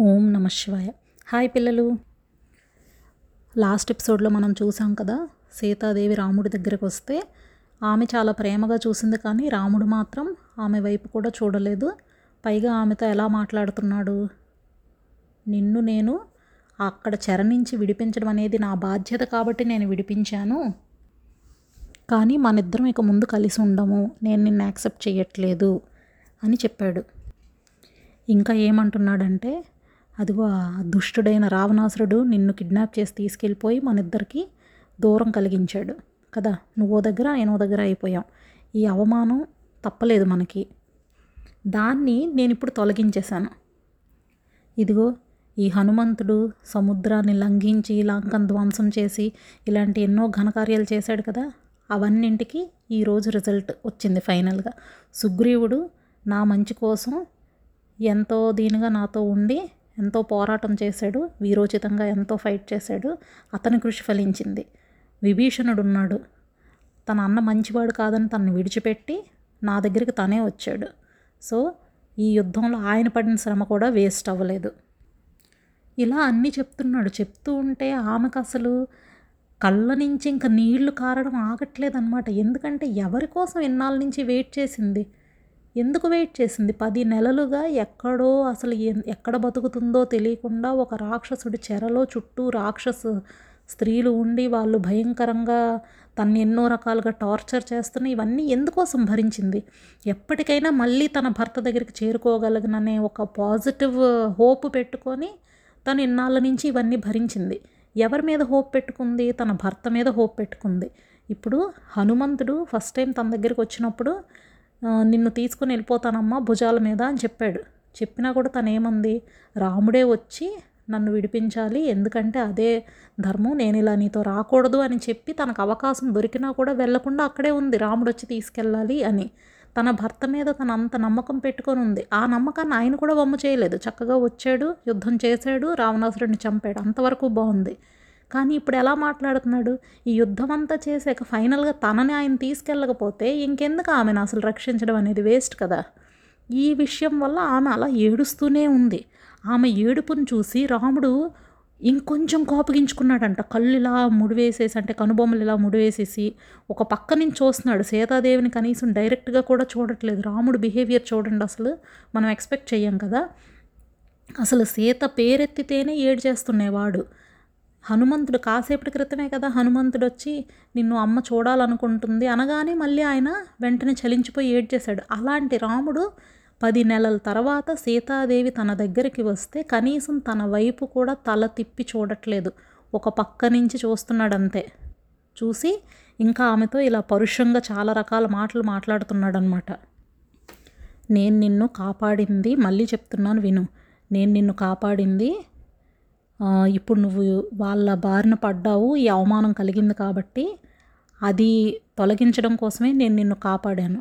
ఓం నమ శివాయ. హాయ్ పిల్లలు. లాస్ట్ ఎపిసోడ్లో మనం చూసాం కదా సీతాదేవి రాముడి దగ్గరకు వస్తే ఆమె చాలా ప్రేమగా చూసింది కానీ రాముడు మాత్రం ఆమె వైపు కూడా చూడలేదు. పైగా ఆమెతో ఎలా మాట్లాడుతున్నాడు? నిన్ను నేను అక్కడ చెర నుంచి విడిపించడం అనేది నా బాధ్యత కాబట్టి నేను విడిపించాను. కానీ మన ఇద్దరం ఇక ముందు కలిసి ఉండము నేను నిన్ను యాక్సెప్ట్ చేయట్లేదు అని చెప్పాడు. ఇంకా ఏమంటున్నాడంటే అదిగో ఆ దుష్టుడైన రావణాసురుడు నిన్ను కిడ్నాప్ చేసి తీసుకెళ్ళిపోయి మన ఇద్దరికి దూరం కలిగించాడు. కదా? నువ్వో దగ్గర నేనో దగ్గర అయిపోయాం. ఈ అవమానం తప్పలేదు మనకి. దాన్ని నేను ఇప్పుడు తొలగించేశాను. ఇదిగో ఈ హనుమంతుడు సముద్రాన్ని లంఘించి లంకను ధ్వంసం చేసి ఇలాంటి ఎన్నో ఘనకార్యాలు చేశాడు కదా? అవన్నింటికి ఈరోజు రిజల్ట్ వచ్చింది ఫైనల్గా. సుగ్రీవుడు నా మంచి కోసం ఎంతో దీనిగా నాతో ఉండి ఎంతో పోరాటం చేశాడు వీరోచితంగా ఎంతో ఫైట్ చేశాడు. అతని కృషి ఫలించింది. విభీషణుడు ఉన్నాడు తన అన్న మంచివాడు కాదని తనని విడిచిపెట్టి నా దగ్గరికి తనే వచ్చాడు. సో ఈ యుద్ధంలో ఆయన పడిన శ్రమ కూడా వేస్ట్ అవ్వలేదు. ఇలా అన్నీ చెప్తున్నాడు. చెప్తూ ఉంటే ఆమెకు అసలు కళ్ళ నుంచి ఇంకా నీళ్ళు కారడం ఆగట్లేదన్నమాట. ఎందుకంటే ఎవరి కోసం ఇన్నాళ్ళ నుంచి వెయిట్ చేసింది? ఎందుకు వెయిట్ చేసింది? పది నెలలుగా ఎక్కడో అసలు ఎక్కడ బతుకుతుందో తెలియకుండా ఒక రాక్షసుడి చెరలో చుట్టూ రాక్షస స్త్రీలు ఉండి వాళ్ళు భయంకరంగా తన్ని ఎన్నో రకాలుగా టార్చర్ చేస్తున్న ఇవన్నీ ఎందుకోసం భరించింది? ఎప్పటికైనా మళ్ళీ తన భర్త దగ్గరికి చేరుకోగలగననే ఒక పాజిటివ్ హోప్ పెట్టుకొని తను ఇన్నాళ్ళ నుంచి ఇవన్నీ భరించింది. ఎవరి మీద హోప్ పెట్టుకుంది? తన భర్త మీద హోప్ పెట్టుకుంది. ఇప్పుడు హనుమంతుడు ఫస్ట్ టైం తన దగ్గరికి వచ్చినప్పుడు నిన్ను తీసుకుని వెళ్ళిపోతానమ్మా భుజాల మీద అని చెప్పాడు. చెప్పినా కూడా తనేముంది రాముడే వచ్చి నన్ను విడిపించాలి ఎందుకంటే అదే ధర్మం నేను ఇలా నీతో రాకూడదు అని చెప్పి తనకు అవకాశం దొరికినా కూడా వెళ్ళకుండా అక్కడే ఉంది రాముడు వచ్చి తీసుకెళ్ళాలి అని. తన భర్త మీద తన అంత నమ్మకం పెట్టుకొని ఉంది. ఆ నమ్మకాన్ని ఆయన కూడా వమ్ము చేయలేదు. చక్కగా వచ్చాడు యుద్ధం చేశాడు రావణాసురుడిని చంపాడు. అంతవరకు బాగుంది. కానీ ఇప్పుడు ఎలా మాట్లాడుతున్నాడు? ఈ యుద్ధం అంతా చేసాక ఫైనల్గా తనని ఆయన తీసుకెళ్ళకపోతే ఇంకెందుకు ఆమెను అసలు రక్షించడం అనేది వేస్ట్ కదా? ఈ విషయం వల్ల ఆమె అలా ఏడుస్తూనే ఉంది. ఆమె ఏడుపును చూసి రాముడు ఇంకొంచెం కోపగించుకున్నాడంట. కళ్ళు ఇలా ముడివేసేసి అంటే కనుబొమ్మలు ఇలా ముడివేసేసి ఒక పక్క నుంచి చూస్తున్నాడు. సీతాదేవిని కనీసం డైరెక్ట్గా కూడా చూడట్లేదు. రాముడు బిహేవియర్ చూడండి అసలు. మనం ఎక్స్పెక్ట్ చేయం కదా. అసలు సీత పేరెత్తితేనే ఏడు చేస్తున్నాయి వాడు. హనుమంతుడు కాసేపటి క్రితమే కదా హనుమంతుడు వచ్చి నిన్ను అమ్మ చూడాలనుకుంటుంది అనగానే మళ్ళీ ఆయన వెంటనే చలించిపోయి ఏడ్చేశాడు. అలాంటి రాముడు పది నెలల తర్వాత సీతాదేవి తన దగ్గరికి వస్తే కనీసం తన వైపు కూడా తల తిప్పి చూడట్లేదు. ఒక పక్క నుంచి చూస్తున్నాడు అంతే చూసి ఇంకా ఆమెతో ఇలా పరుషంగా చాలా రకాల మాటలు మాట్లాడుతున్నాడనమాట నేను నిన్ను కాపాడింది మళ్ళీ చెప్తున్నాను విను. నేను నిన్ను కాపాడింది ఇప్పుడు నువ్వు వాళ్ళ బారిన పడ్డావు ఈ అవమానం కలిగింది కాబట్టి అది తొలగించడం కోసమే నేను నిన్ను కాపాడాను.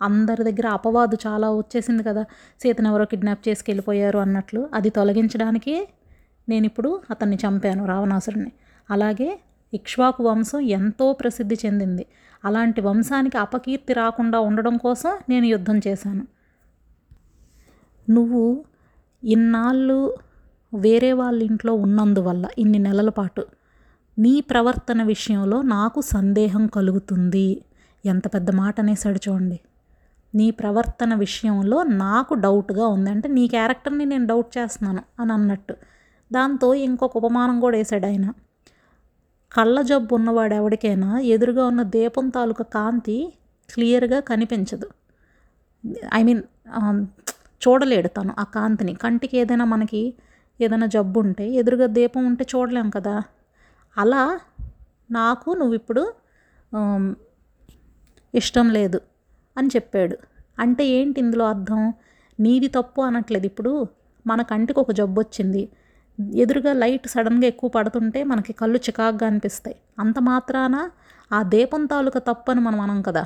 అందరి దగ్గర అపవాదు చాలా వచ్చేసింది కదా సీతను ఎవరో కిడ్నాప్ చేసుకెళ్ళిపోయారు అన్నట్లు అది తొలగించడానికి నేను ఇప్పుడు అతన్ని చంపాను రావణాసురుడిని అలాగే ఇక్ష్వాకు వంశం ఎంతో ప్రసిద్ధి చెందింది. అలాంటి వంశానికి అపకీర్తి రాకుండా ఉండడం కోసం నేను యుద్ధం చేశాను. నువ్వు ఇన్నాళ్ళు వేరే వాళ్ళ ఇంట్లో ఉన్నందువల్ల ఇన్ని నెలల పాటు. నీ ప్రవర్తన విషయంలో నాకు సందేహం కలుగుతుంది. ఎంత పెద్ద మాట అనేసాడు చూడండి. నీ ప్రవర్తన విషయంలో నాకు డౌట్గా ఉంది. అంటే నీ క్యారెక్టర్ని నేను డౌట్ చేస్తున్నాను అని అన్నట్టు. దాంతో ఇంకొక ఉపమానం కూడా వేశాడు ఆయన. కళ్ళ జబ్బు ఉన్నవాడు ఎవరికైనా ఎదురుగా ఉన్న దీపం తాలూకా కాంతి క్లియర్గా కనిపించదు. ఐ మీన్ చూడలేడు తను ఆ కాంతిని. కంటికి ఏదైనా మనకి ఏదైనా జబ్బు ఉంటే ఎదురుగా దీపం ఉంటే చూడలేం కదా. అలా నాకు నువ్వు ఇప్పుడు ఇష్టం లేదు అని చెప్పాడు. అంటే ఏంటి ఇందులో అర్థం? నీది తప్పు అనట్లేదు. ఇప్పుడు మన కంటికి ఒక జబ్బు వచ్చింది. ఎదురుగా లైట్ సడన్గా ఎక్కువ పడుతుంటే మనకి కళ్ళు చికాగ్గా అనిపిస్తాయి. అంత మాత్రాన ఆ దీపం తాలూకా తప్పు అని మనం అనం కదా.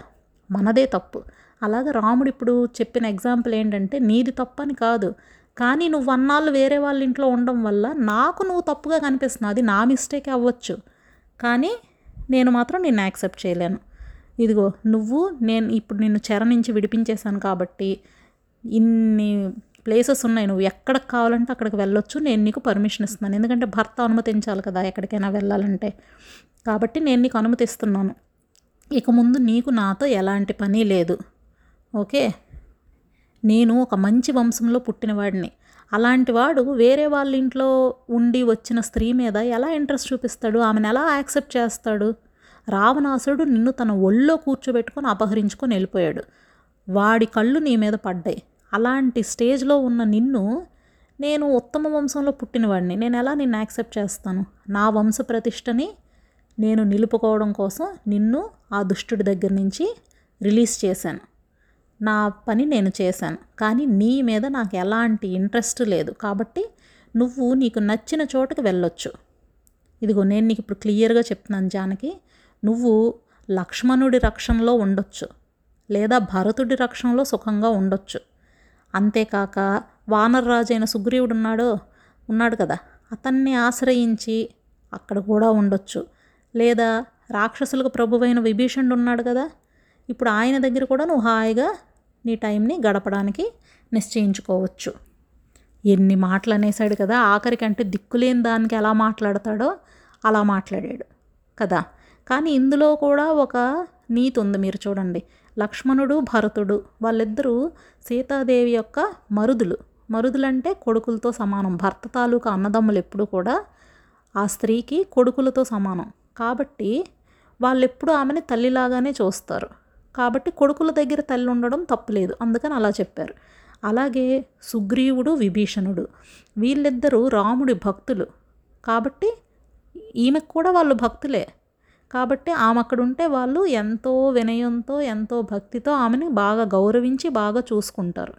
మనదే తప్పు. అలాగే రాముడు ఇప్పుడు చెప్పిన ఎగ్జాంపుల్ ఏంటంటే నీది తప్పు అని కాదు. కానీ నువ్వు అన్నాళ్ళు వేరే వాళ్ళ ఇంట్లో ఉండడం వల్ల నాకు నువ్వు తప్పుగా కనిపిస్తున్నావు అది నా మిస్టేక్ అవ్వచ్చు. కానీ నేను మాత్రం నిన్ను యాక్సెప్ట్ చేయలేను. ఇదిగో నువ్వు నేను ఇప్పుడు నిన్ను చెర నుంచి విడిపించేశాను కాబట్టి ఇన్ని ప్లేసెస్ ఉన్నాయి. నువ్వు ఎక్కడికి కావాలంటే అక్కడికి వెళ్ళొచ్చు. నేను నీకు పర్మిషన్ ఇస్తున్నాను. ఎందుకంటే భర్త అనుమతించాలి కదా ఎక్కడికైనా వెళ్ళాలంటే. కాబట్టి నేను నీకు అనుమతిస్తున్నాను. ఇక ముందు నీకు నాతో ఎలాంటి పని లేదు. ఓకే? నేను ఒక మంచి వంశంలో పుట్టినవాడిని. అలాంటి వాడు వేరే వాళ్ళ ఇంట్లో ఉండి వచ్చిన స్త్రీ మీద ఎలా ఇంట్రెస్ట్ చూపిస్తాడు? ఆమెను ఎలా యాక్సెప్ట్ చేస్తాడు? రావణాసుడు నిన్ను తన ఒళ్ళో కూర్చోబెట్టుకొని అపహరించుకొని వెళ్ళిపోయాడు. వాడి కళ్ళు నీ మీద పడ్డాయి. అలాంటి స్టేజ్లో ఉన్న నిన్ను నేను ఉత్తమ వంశంలో పుట్టినవాడిని. నేను ఎలా నిన్ను యాక్సెప్ట్ చేస్తాను? నా వంశ ప్రతిష్టని నేను నిలుపుకోవడం కోసం నిన్ను ఆ దుష్టుడి దగ్గర నుంచి రిలీజ్ చేశాను. నా పని నేను చేశాను. కానీ నీ మీద నాకు ఎలాంటి ఇంట్రెస్ట్ లేదు. కాబట్టి నువ్వు నీకు నచ్చిన చోటుకి వెళ్ళొచ్చు. ఇదిగో నేను నీకు ఇప్పుడు క్లియర్గా చెప్తున్నాను జానకి. నువ్వు లక్ష్మణుడి రక్షణలో ఉండొచ్చు. లేదా భరతుడి రక్షణలో సుఖంగా ఉండొచ్చు. అంతేకాక వానరరాజు అయిన సుగ్రీవుడు ఉన్నాడో ఉన్నాడు కదా. అతన్ని ఆశ్రయించి అక్కడ కూడా ఉండొచ్చు. లేదా రాక్షసులకు ప్రభువైన విభీషణుడు ఉన్నాడు కదా. ఇప్పుడు ఆయన దగ్గర కూడా నువ్వు హాయిగా నీ టైంని గడపడానికి నిశ్చయించుకోవచ్చు. ఎన్ని మాటలు అనేసాడు కదా ఆఖరికి అంటే దిక్కులేని దానికి ఎలా మాట్లాడతాడో అలా మాట్లాడాడు కదా. కానీ ఇందులో కూడా ఒక నీతి ఉంది మీరు చూడండి. లక్ష్మణుడు భరతుడు వాళ్ళిద్దరూ సీతాదేవి యొక్క మరుదులు. మరుదులంటే కొడుకులతో సమానం. భర్త తాలూకా అన్నదమ్ములు ఎప్పుడు కూడా ఆ స్త్రీకి కొడుకులతో సమానం. కాబట్టి వాళ్ళు ఎప్పుడు ఆమెని తల్లిలాగానే చూస్తారు. కాబట్టి కొడుకుల దగ్గర తల్లి ఉండడం తప్పులేదు. అందుకని అలా చెప్పారు. అలాగే సుగ్రీవుడు విభీషణుడు. వీళ్ళిద్దరూ రాముడి భక్తులు. కాబట్టి ఈమెకు కూడా వాళ్ళు భక్తులే. కాబట్టి ఆమె అక్కడ ఉంటే వాళ్ళు ఎంతో వినయంతో ఎంతో భక్తితో ఆమెని బాగా గౌరవించి బాగా చూసుకుంటారు.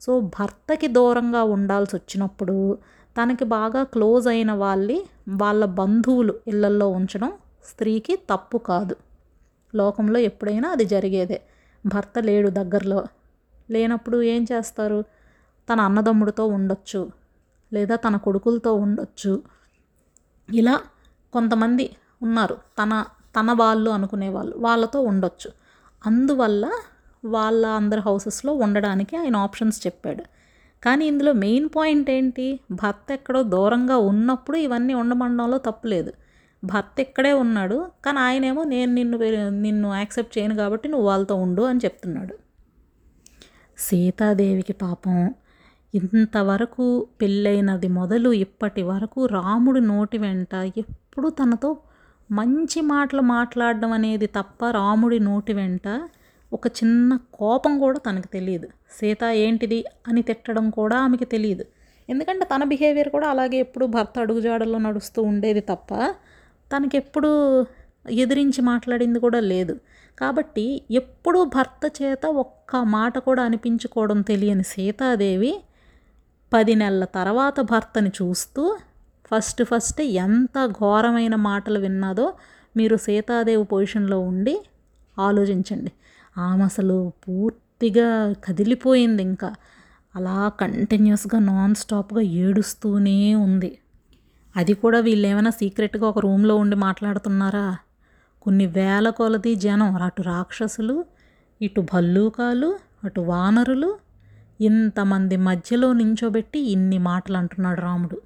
సో భర్తకి దూరంగా ఉండాల్సి వచ్చినప్పుడు తనకి బాగా క్లోజ్ అయిన వాళ్ళని వాళ్ళ బంధువులు ఇళ్ళల్లో ఉంచడం స్త్రీకి తప్పు కాదు. లోకంలో ఎప్పుడైనా అది జరిగేదే. భర్త లేడు దగ్గరలో. లేనప్పుడు ఏం చేస్తారు? తన అన్నదమ్ముడితో ఉండొచ్చు. లేదా తన కొడుకులతో ఉండొచ్చు. ఇలా కొంతమంది ఉన్నారు. తన తన వాళ్ళు అనుకునే వాళ్ళు. వాళ్ళతో ఉండొచ్చు. అందువల్ల వాళ్ళ అందరి హౌసెస్లో ఉండడానికి ఆయన ఆప్షన్స్ చెప్పాడు. కానీ ఇందులో మెయిన్ పాయింట్ ఏంటి? భర్త ఎక్కడో దూరంగా ఉన్నప్పుడు ఇవన్నీ ఉండమండంలో తప్పులేదు భర్త ఇక్కడే ఉన్నాడు కానీ ఆయనేమో నేను నిన్ను నిన్ను యాక్సెప్ట్ చేయను కాబట్టి నువ్వు వాళ్ళతో ఉండు అని చెప్తున్నాడు. సీతాదేవికి పాపం. ఇంతవరకు పెళ్ళైనది మొదలు ఇప్పటి వరకు రాముడి నోటి వెంట ఎప్పుడు తనతో మంచి మాటలు మాట్లాడడం అనేది తప్ప రాముడి నోటి వెంట ఒక చిన్న కోపం కూడా తనకు తెలియదు. సీత ఏంటిది అని తిట్టడం కూడా ఆమెకి తెలియదు. ఎందుకంటే తన బిహేవియర్ కూడా అలాగే ఎప్పుడు భర్త అడుగుజాడల్లో నడుస్తూ ఉండేది తప్ప తనకెప్పుడు ఎదిరించి మాట్లాడింది కూడా లేదు. కాబట్టి ఎప్పుడూ భర్త చేత ఒక్క మాట కూడా అనిపించుకోవడం తెలియని సీతాదేవి పది నెలల తర్వాత భర్తని చూస్తూ ఫస్ట్ ఫస్ట్ ఎంత ఘోరమైన మాటలు విన్నదో మీరు సీతాదేవి పొజిషన్లో ఉండి ఆలోచించండి. ఆమె అసలు పూర్తిగా కదిలిపోయింది ఇంకా. అలా కంటిన్యూస్గా నాన్ స్టాప్గా ఏడుస్తూనే ఉంది. అది కూడా వీళ్ళు ఏమైనా సీక్రెట్గా ఒక రూమ్లో ఉండి మాట్లాడుతున్నారా? కొన్ని వేల కొలది జనం అటు రాక్షసులు ఇటు భల్లూకాలు అటు వానరులు ఇంతమంది మధ్యలో నించోబెట్టి ఇన్ని మాటలు అంటున్నాడు రాముడు.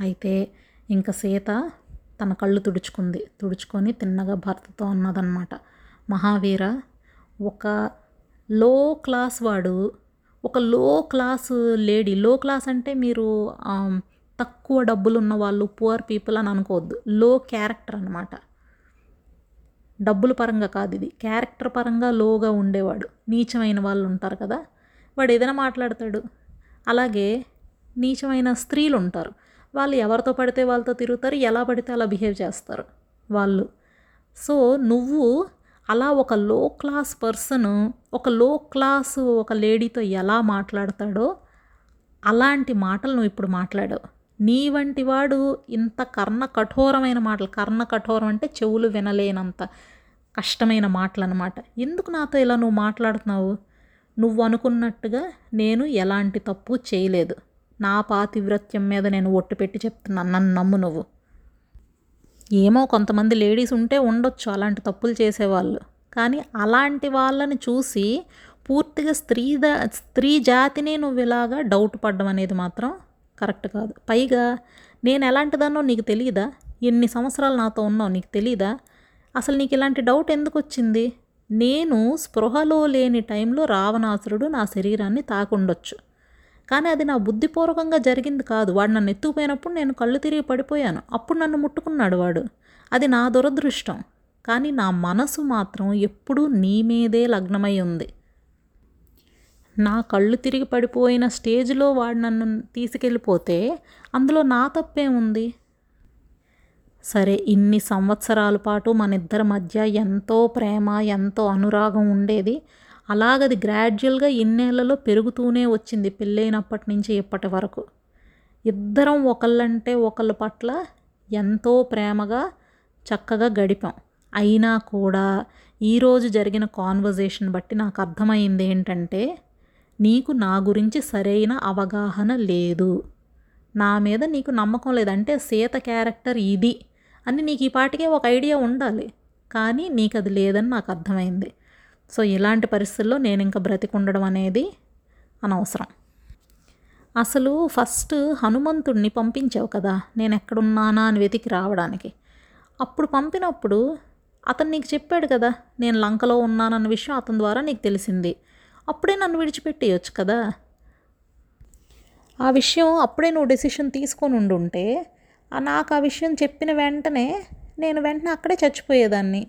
అయితే ఇంకా సీత తన కళ్ళు తుడుచుకుంది. తుడుచుకొని తిన్నగా భర్తతో అన్నదన్నమాట. మహావీర ఒక లో క్లాస్ వాడు ఒక లో క్లాస్ లేడీ లో క్లాస్ అంటే మీరు తక్కువ డబ్బులు ఉన్న వాళ్ళు పువర్ పీపుల్ అని అనుకోవద్దు. లో క్యారెక్టర్ అనమాట డబ్బుల పరంగా కాదు ఇది. క్యారెక్టర్ పరంగా లోగా ఉండేవాడు. నీచమైన వాళ్ళు ఉంటారు కదా. వాడు ఏదైనా మాట్లాడతాడు. అలాగే నీచమైన స్త్రీలు ఉంటారు. వాళ్ళు ఎవరితో పడితే వాళ్ళతో తిరుగుతారు ఎలా పడితే అలా బిహేవ్ చేస్తారు వాళ్ళు. సో నువ్వు అలా ఒక లో క్లాస్ పర్సన్ ఒక లో క్లాస్ ఒక లేడీతో ఎలా మాట్లాడతాడో అలాంటి మాటలు నువ్వు ఇప్పుడు మాట్లాడావు. నీ వంటివాడు ఇంత కర్ణ కఠోరమైన మాటలు కర్ణ కఠోరం అంటే చెవులు వినలేనంత కష్టమైన మాటలు అనమాట ఎందుకు నాతో ఇలా నువ్వు మాట్లాడుతున్నావు? నువ్వు అనుకున్నట్టుగా నేను ఎలాంటి తప్పు చేయలేదు. నా పాతివ్రత్యం మీద నేను ఒట్టు పెట్టి చెప్తున్నాను నన్ను నమ్ము నువ్వు. ఏమో కొంతమంది లేడీస్ ఉంటే ఉండొచ్చు అలాంటి తప్పులు చేసేవాళ్ళు. కానీ అలాంటి వాళ్ళని చూసి పూర్తిగా స్త్రీ స్త్రీ జాతినే నువ్వు ఇలాగా డౌట్ పడ్డం అనేది మాత్రం కరెక్ట్ కాదు. పైగా నేను ఎలాంటిదానో నీకు తెలియదా ఎన్ని సంవత్సరాలు నాతో ఉన్నావు నీకు తెలీదా? అసలు నీకు ఇలాంటి డౌట్ ఎందుకు వచ్చింది? నేను స్పృహలో లేని టైంలో రావణాసురుడు నా శరీరాన్ని తాకుండొచ్చు. కానీ అది నా బుద్ధిపూర్వకంగా జరిగింది కాదు. వాడు నన్ను ఎత్తుకుపోయినప్పుడు నేను కళ్ళు తిరిగి పడిపోయాను. అప్పుడు నన్ను ముట్టుకున్నాడు వాడు. అది నా దురదృష్టం. కానీ నా మనసు మాత్రం ఎప్పుడూ నీ మీదే లగ్నమై ఉంది. నా కళ్ళు తిరిగి పడిపోయిన స్టేజ్లో వాడు నన్ను తీసుకెళ్ళిపోతే అందులో నా తప్పే ఉంది సరే ఇన్ని సంవత్సరాల పాటు మన ఇద్దరి మధ్య ఎంతో ప్రేమ ఎంతో అనురాగం ఉండేది. అలాగది గ్రాడ్యువల్గా ఇన్నేళ్ళలో పెరుగుతూనే వచ్చింది పెళ్ళైనప్పటి నుంచి ఇప్పటి వరకు. ఇద్దరం ఒకళ్ళంటే ఒకళ్ళ పట్ల ఎంతో ప్రేమగా చక్కగా గడిపాం. అయినా కూడా ఈరోజు జరిగిన కాన్వర్జేషన్ బట్టి నాకు అర్థమైంది ఏంటంటే నీకు నా గురించి సరైన అవగాహన లేదు. నా మీద నీకు నమ్మకం లేదంటే సీత క్యారెక్టర్ ఇది అని నీకు ఈ పాటికే ఒక ఐడియా ఉండాలి. కానీ నీకు అది లేదని నాకు అర్థమైంది. సో ఇలాంటి పరిస్థితుల్లో నేను ఇంకా బ్రతికుండడం అనేది అనవసరం. అసలు ఫస్ట్ హనుమంతుడిని పంపించావు కదా. నేను ఎక్కడున్నానా అని వెతికి రావడానికి. అప్పుడు పంపినప్పుడు అతను నీకు చెప్పాడు కదా నేను లంకలో ఉన్నానన్న విషయం అతని ద్వారా నీకు తెలిసింది. అప్పుడే నన్ను విడిచిపెట్టేయచ్చు కదా. ఆ విషయం అప్పుడే నువ్వు డెసిషన్ తీసుకొని ఉండుంటే నాకు ఆ విషయం చెప్పిన వెంటనే నేను వెంటనే అక్కడే చచ్చిపోయేదాన్ని.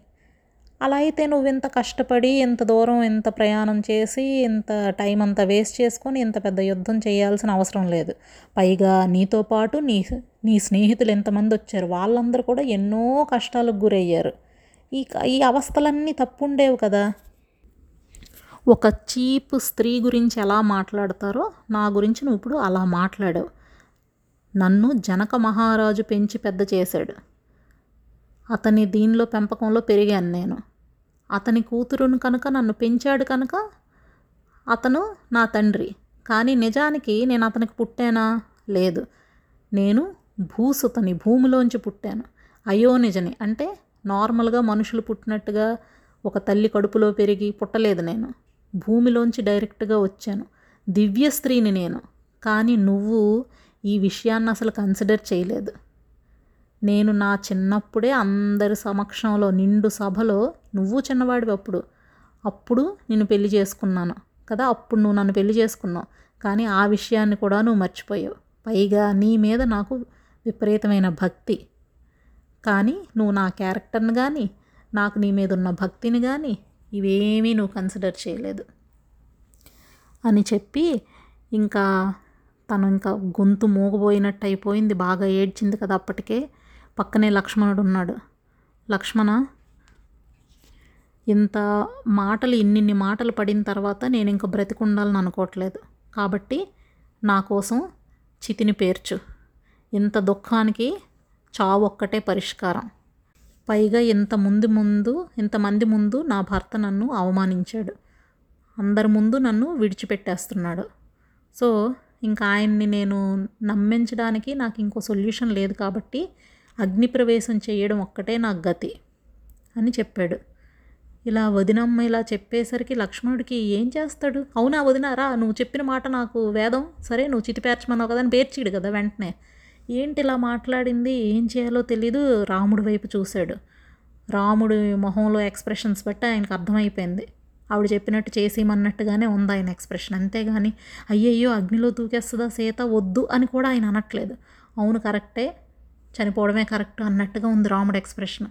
అలా అయితే నువ్వు ఇంత కష్టపడి ఇంత దూరం ఇంత ప్రయాణం చేసి ఇంత టైం అంతా వేస్ట్ చేసుకొని ఇంత పెద్ద యుద్ధం చేయాల్సిన అవసరం లేదు. పైగా నీతో పాటు నీ నీ స్నేహితులు ఎంతమంది వచ్చారు వాళ్ళందరూ కూడా ఎన్నో కష్టాలకు గురయ్యారు. ఈ ఈ అవస్థలన్నీ తప్పుండేవి కదా. ఒక చీప్ స్త్రీ గురించి ఎలా మాట్లాడతారో నా గురించి నువ్వు ఇప్పుడు అలా మాట్లాడావు. నన్ను జనక మహారాజు పెంచి పెద్ద చేశాడు. అతని దీనిలో పెంపకంలో పెరిగాను నేను. అతని కూతురును కనుక నన్ను పెంచాడు కనుక అతను నా తండ్రి. కానీ నిజానికి నేను అతనికి పుట్టానా? లేదు. నేను భూసుతని భూమిలోంచి పుట్టాను. అయోనిజని అంటే నార్మల్గా మనుషులు పుట్టినట్టుగా ఒక తల్లి కడుపులో పెరిగి పుట్టలేదు నేను. భూమిలోంచి డైరెక్ట్గా వచ్చాను. దివ్య స్త్రీని నేను. కానీ నువ్వు ఈ విషయాన్ని అసలు కన్సిడర్ చేయలేదు. నేను నా చిన్నప్పుడే అందరి సమక్షంలో నిండు సభలో నువ్వు చిన్నవాడివి అప్పుడు. అప్పుడు నేను పెళ్ళి చేసుకున్నాను కదా అప్పుడు నువ్వు నన్ను పెళ్ళి చేసుకున్నావు. కానీ ఆ విషయాన్ని కూడా నువ్వు మర్చిపోయావు. పైగా నీ మీద నాకు విపరీతమైన భక్తి. కానీ నువ్వు నా క్యారెక్టర్ని కానీ నాకు నీ మీద ఉన్న భక్తిని కానీ ఇవేమీ నువ్వు కన్సిడర్ చేయలేదు. అని చెప్పి ఇంకా తను ఇంకా గొంతు మూగబోయినట్టు అయిపోయింది. బాగా ఏడ్చింది కదా అప్పటికే. పక్కనే లక్ష్మణుడు ఉన్నాడు. లక్ష్మణ ఇంత మాటలు ఇన్నిన్ని మాటలు పడిన తర్వాత నేను ఇంకా బ్రతికుండాలని అనుకోవట్లేదు. కాబట్టి నా కోసం చితిని పేర్చు. ఇంత దుఃఖానికి చావు ఒక్కటే పరిష్కారం. పైగా ఇంత ముందు ముందు ఇంతమంది ముందు నా భర్త నన్ను అవమానించాడు. అందరి ముందు నన్ను విడిచిపెట్టేస్తున్నాడు. సో ఇంకా ఆయన్ని నేను నమ్మించడానికి నాకు ఇంకో సొల్యూషన్ లేదు కాబట్టి అగ్నిప్రవేశం చేయడం ఒక్కటే నా గతి అని చెప్పాడు. ఇలా వదినమ్మ ఇలా చెప్పేసరికి లక్ష్మణుడికి ఏం చేస్తాడు? అవునా వదినారా నువ్వు చెప్పిన మాట నాకు వేదం. సరే నువ్వు చితిపేర్చమన్నావు కదా అని పేర్చిడు కదా వెంటనే. ఏంటి ఇలా మాట్లాడింది? ఏం చేయాలో తెలీదు. రాముడి వైపు చూశాడు. రాముడి మొహంలో ఎక్స్ప్రెషన్స్ బట్టి ఆయనకు అర్థమైపోయింది. ఆవిడ చెప్పినట్టు చేసేయమన్నట్టుగానే ఉంది ఆయన ఎక్స్ప్రెషన్. అంతేగాని అయ్యయ్యో అగ్నిలో దూకేస్తుందా సీత? వద్దు అని కూడా ఆయన అనట్లేదు. అవును కరెక్టే. చనిపోవడమే కరెక్ట్ అన్నట్టుగా ఉంది రాముడు ఎక్స్ప్రెషన్.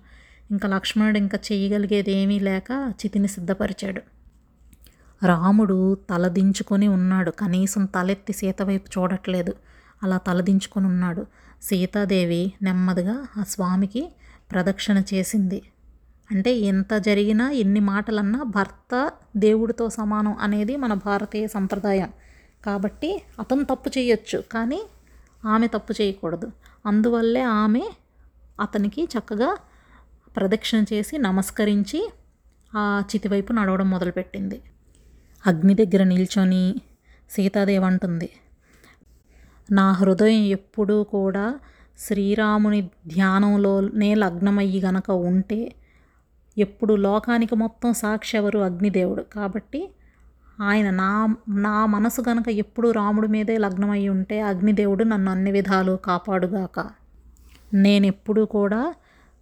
ఇంకా లక్ష్మణుడు ఇంకా చేయగలిగేది ఏమీ లేక చితిని సిద్ధపరిచాడు. రాముడు తలదించుకొని ఉన్నాడు. కనీసం తలెత్తి సీత వైపు చూడట్లేదు. అలా తలదించుకొని ఉన్నాడు సీతాదేవి నెమ్మదిగా ఆ స్వామికి ప్రదక్షిణ చేసింది. అంటే ఎంత జరిగినా ఎన్ని మాటలన్నా భర్త దేవుడితో సమానం అనేది మన భారతీయ సంప్రదాయం. కాబట్టి అతను తప్పు చేయొచ్చు కానీ ఆమె తప్పు చేయకూడదు. అందువల్లే ఆమె అతనికి చక్కగా ప్రదక్షిణ చేసి నమస్కరించి ఆ చితివైపు నడవడం మొదలుపెట్టింది. అగ్ని దగ్గర నిల్చొని సీతాదేవి అంటుంది నా హృదయం ఎప్పుడూ కూడా శ్రీరాముని ధ్యానంలోనే లగ్నమయ్యి గనక ఉంటే ఎప్పుడు లోకానికి మొత్తం సాక్షి ఎవరు? అగ్నిదేవుడు. కాబట్టి ఆయన నా నా మనసు గనక ఎప్పుడు రాముడి మీదే లగ్నమై ఉంటే అగ్నిదేవుడు నన్ను అన్ని విధాలు కాపాడుగాక. నేను ఎప్పుడూ కూడా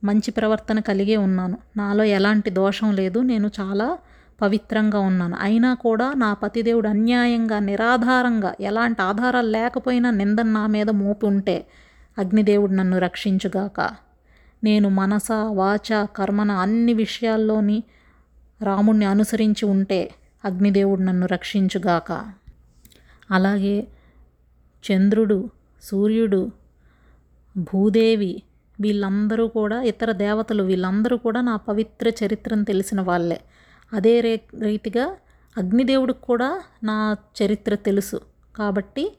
మంచి ప్రవర్తన కలిగే ఉన్నాను. నాలో ఎలాంటి దోషం లేదు. నేను చాలా పవిత్రంగా ఉన్నాను. అయినా కూడా నా పతిదేవుడు అన్యాయంగా నిరాధారంగా ఎలాంటి ఆధారాలు లేకపోయినా నిందన నా మీద మోపు ఉంటే అగ్నిదేవుడు నన్ను రక్షించుగాక. నేను మనస వాచ కర్మన అన్ని విషయాల్లోని రాముణ్ణి అనుసరించి ఉంటే అగ్నిదేవుడు నన్ను రక్షించుగాక. అలాగే చంద్రుడు సూర్యుడు భూదేవి వీళ్ళందరూ కూడా ఇతర దేవతలు వీళ్ళందరూ కూడా నా పవిత్ర చరిత్రను తెలిసిన వాళ్ళే. అదే రే రీతిగా అగ్నిదేవుడికి కూడా నా చరిత్ర తెలుసు. కాబట్టి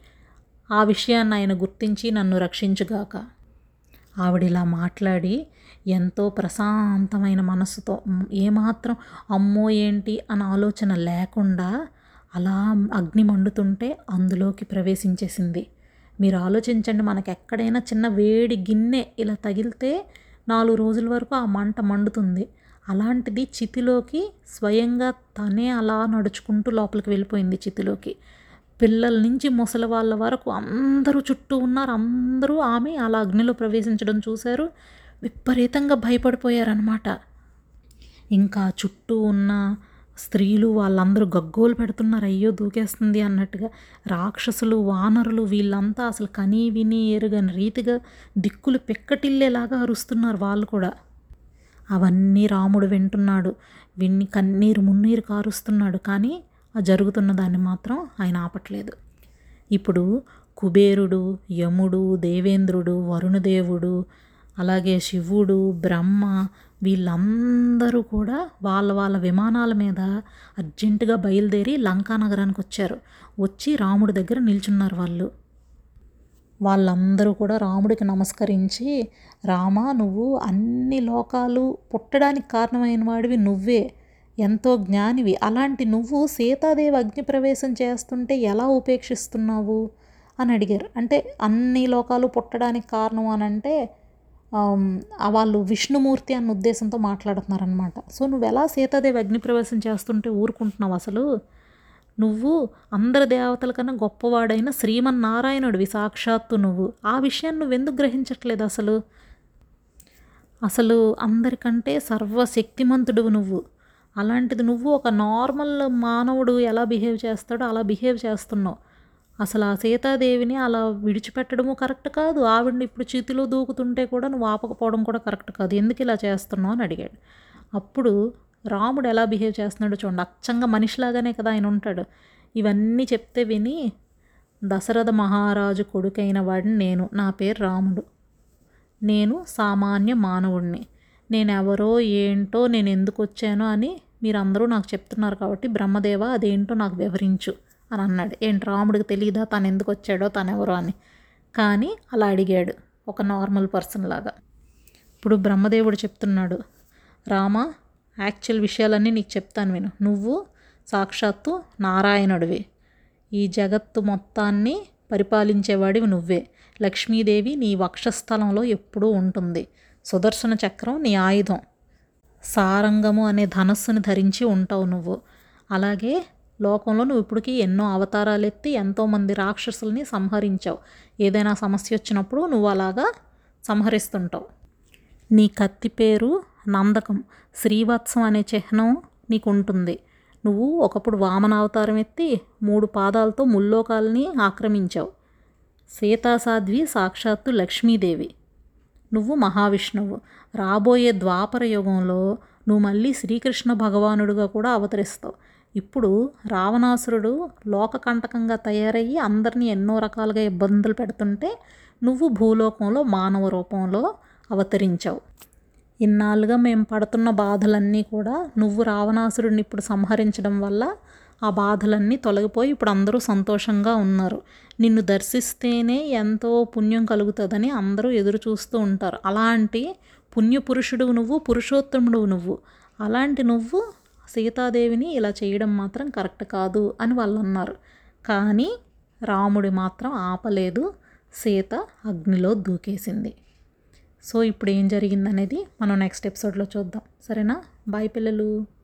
ఆ విషయాన్ని ఆయన గుర్తించి నన్ను రక్షించుగాక. ఆవిడ ఇలా మాట్లాడి ఎంతో ప్రశాంతమైన మనసుతో ఏమాత్రం అమ్మో ఏంటి? అన్న ఆలోచన లేకుండా అలా అగ్ని మండుతుంటే అందులోకి ప్రవేశించేసింది. మీరు ఆలోచించండి మనకు ఎక్కడైనా చిన్న వేడి గిన్నె ఇలా తగిలితే నాలుగు రోజుల వరకు ఆ మంట మండుతుంది. అలాంటిది చితిలోకి స్వయంగా తనే అలా నడుచుకుంటూ లోపలికి వెళ్ళిపోయింది చితిలోకి. పిల్లల నుంచి ముసలి వాళ్ళ వరకు అందరూ చుట్టూ ఉన్నారు. అందరూ ఆమె అలా అగ్నిలో ప్రవేశించడం చూశారు. విపరీతంగా భయపడిపోయారనమాట ఇంకా చుట్టూ ఉన్న స్త్రీలు వాళ్ళందరూ గగ్గోలు పెడుతున్నారు. అయ్యో దూకేస్తుంది అన్నట్టుగా. రాక్షసులు వానరులు వీళ్ళంతా అసలు కనీ విని ఎరుగని రీతిగా దిక్కులు పెక్కటిల్లేలాగా అరుస్తున్నారు వాళ్ళు కూడా. అవన్నీ రాముడు వింటున్నాడు. విన్ని కన్నీరు మున్నీరు కారుస్తున్నాడు. కానీ ఆ జరుగుతున్న దాన్ని మాత్రం ఆయన ఆపట్లేదు. ఇప్పుడు కుబేరుడు యముడు దేవేంద్రుడు వరుణదేవుడు అలాగే శివుడు బ్రహ్మ వీళ్ళందరూ కూడా వాళ్ళ వాళ్ళ విమానాల మీద అర్జెంటుగా బయలుదేరి లంకా నగరానికి వచ్చారు. వచ్చి రాముడి దగ్గర నిల్చున్నారు వాళ్ళు. వాళ్ళందరూ కూడా రాముడికి నమస్కరించి రామా నువ్వు అన్ని లోకాలు పుట్టడానికి కారణమైన వాడివి నువ్వే. ఎంతో జ్ఞానివి. అలాంటి నువ్వు సీతాదేవి అగ్నిప్రవేశం చేస్తుంటే ఎలా ఉపేక్షిస్తున్నావు? అని అడిగారు. అంటే అన్ని లోకాలు పుట్టడానికి కారణం అని అంటే వాళ్ళు విష్ణుమూర్తి అన్న ఉద్దేశంతో మాట్లాడుతున్నారనమాట సో నువ్వు ఎలా సీతాదేవి అగ్నిప్రవేశం చేస్తుంటే ఊరుకుంటున్నావు అసలు? నువ్వు అందరి దేవతల కన్నా గొప్పవాడైన శ్రీమన్నారాయణుడివి సాక్షాత్తు నువ్వు. ఆ విషయాన్ని నువ్వు ఎందుకు గ్రహించట్లేదు అసలు? అసలు అందరికంటే సర్వశక్తిమంతుడు నువ్వు. అలాంటిది నువ్వు ఒక నార్మల్ మానవుడు ఎలా బిహేవ్ చేస్తాడో అలా బిహేవ్ చేస్తున్నావు. అసలు ఆ సీతాదేవిని అలా విడిచిపెట్టడము కరెక్ట్ కాదు. ఆవిడని ఇప్పుడు చేతిలో దూకుతుంటే కూడా నువ్వు ఆపకపోవడం కూడా కరెక్ట్ కాదు. ఎందుకు ఇలా చేస్తున్నావు అని అడిగాడు. అప్పుడు రాముడు ఎలా బిహేవ్ చేస్తున్నాడో చూడండి. అచ్చంగా మనిషిలాగానే కదా ఆయన ఉంటాడు. ఇవన్నీ చెప్తే విని దశరథ మహారాజు కొడుకైన వాడిని నేను. నా పేరు రాముడు. నేను సామాన్య మానవుడిని నేను ఎవరో ఏంటో నేను ఎందుకు వచ్చానో అని మీరందరూ నాకు చెప్తున్నారు కాబట్టి బ్రహ్మదేవ అదేంటో నాకు వివరించు అని అన్నాడు. ఏంటి రాముడికి తెలియదా తను ఎందుకు వచ్చాడో తను ఎవరో అని. కానీ అలా అడిగాడు ఒక నార్మల్ పర్సన్ లాగా. ఇప్పుడు బ్రహ్మదేవుడు చెప్తున్నాడు రామ యాక్చువల్ విషయాలన్నీ నీకు చెప్తాను విను. నువ్వు సాక్షాత్తు నారాయణుడివి. ఈ జగత్తు మొత్తాన్ని పరిపాలించేవాడివి నువ్వే. లక్ష్మీదేవి నీ వక్షస్థలంలో ఎప్పుడూ ఉంటుంది. సుదర్శన చక్రం నీ ఆయుధం. సారంగము అనే ధనస్సుని ధరించి ఉంటావు నువ్వు. అలాగే లోకంలో నువ్వు ఇప్పటికీ ఎన్నో అవతారాలు ఎత్తి ఎంతోమంది రాక్షసుల్ని సంహరించావు. ఏదైనా సమస్య వచ్చినప్పుడు నువ్వు అలాగా సంహరిస్తుంటావు. నీ కత్తి పేరు నందకం. శ్రీవత్సం అనే చిహ్నం నీకు ఉంటుంది నువ్వు ఒకప్పుడు వామన అవతారం ఎత్తి మూడు పాదాలతో ముల్లోకాలని ఆక్రమించావు. సీతాసాధ్వి సాక్షాత్తు లక్ష్మీదేవి. నువ్వు మహావిష్ణువు. రాబోయే ద్వాపర యుగంలో నువ్వు మళ్ళీ శ్రీకృష్ణ భగవానుడుగా కూడా అవతరిస్తావు. ఇప్పుడు రావణాసురుడు లోకకంటకంగా తయారయ్యి అందరినీ ఎన్నో రకాలుగా ఇబ్బందులు పెడుతుంటే నువ్వు భూలోకంలో మానవ రూపంలో అవతరించావు. ఇన్నాళ్ళుగా మేము పడుతున్న బాధలన్నీ కూడా నువ్వు రావణాసురుడిని ఇప్పుడు సంహరించడం వల్ల ఆ బాధలన్నీ తొలగిపోయి ఇప్పుడు అందరూ సంతోషంగా ఉన్నారు. నిన్ను దర్శిస్తేనే ఎంతో పుణ్యం కలుగుతుందని అందరూ ఎదురు చూస్తూ ఉంటారు. అలాంటి పుణ్యపురుషుడు నువ్వు పురుషోత్తముడు నువ్వు. అలాంటి నువ్వు సీతాదేవిని ఇలా చేయడం మాత్రం కరెక్ట్ కాదు అని వాళ్ళు అన్నారు కానీ రాముడి మాత్రం ఆపలేదు. సీత అగ్నిలో దూకేసింది. సో ఇప్పుడు ఏం జరిగిందనేది మనం నెక్స్ట్ ఎపిసోడ్లో చూద్దాం. సరేనా? బాయ్ పిల్లలు.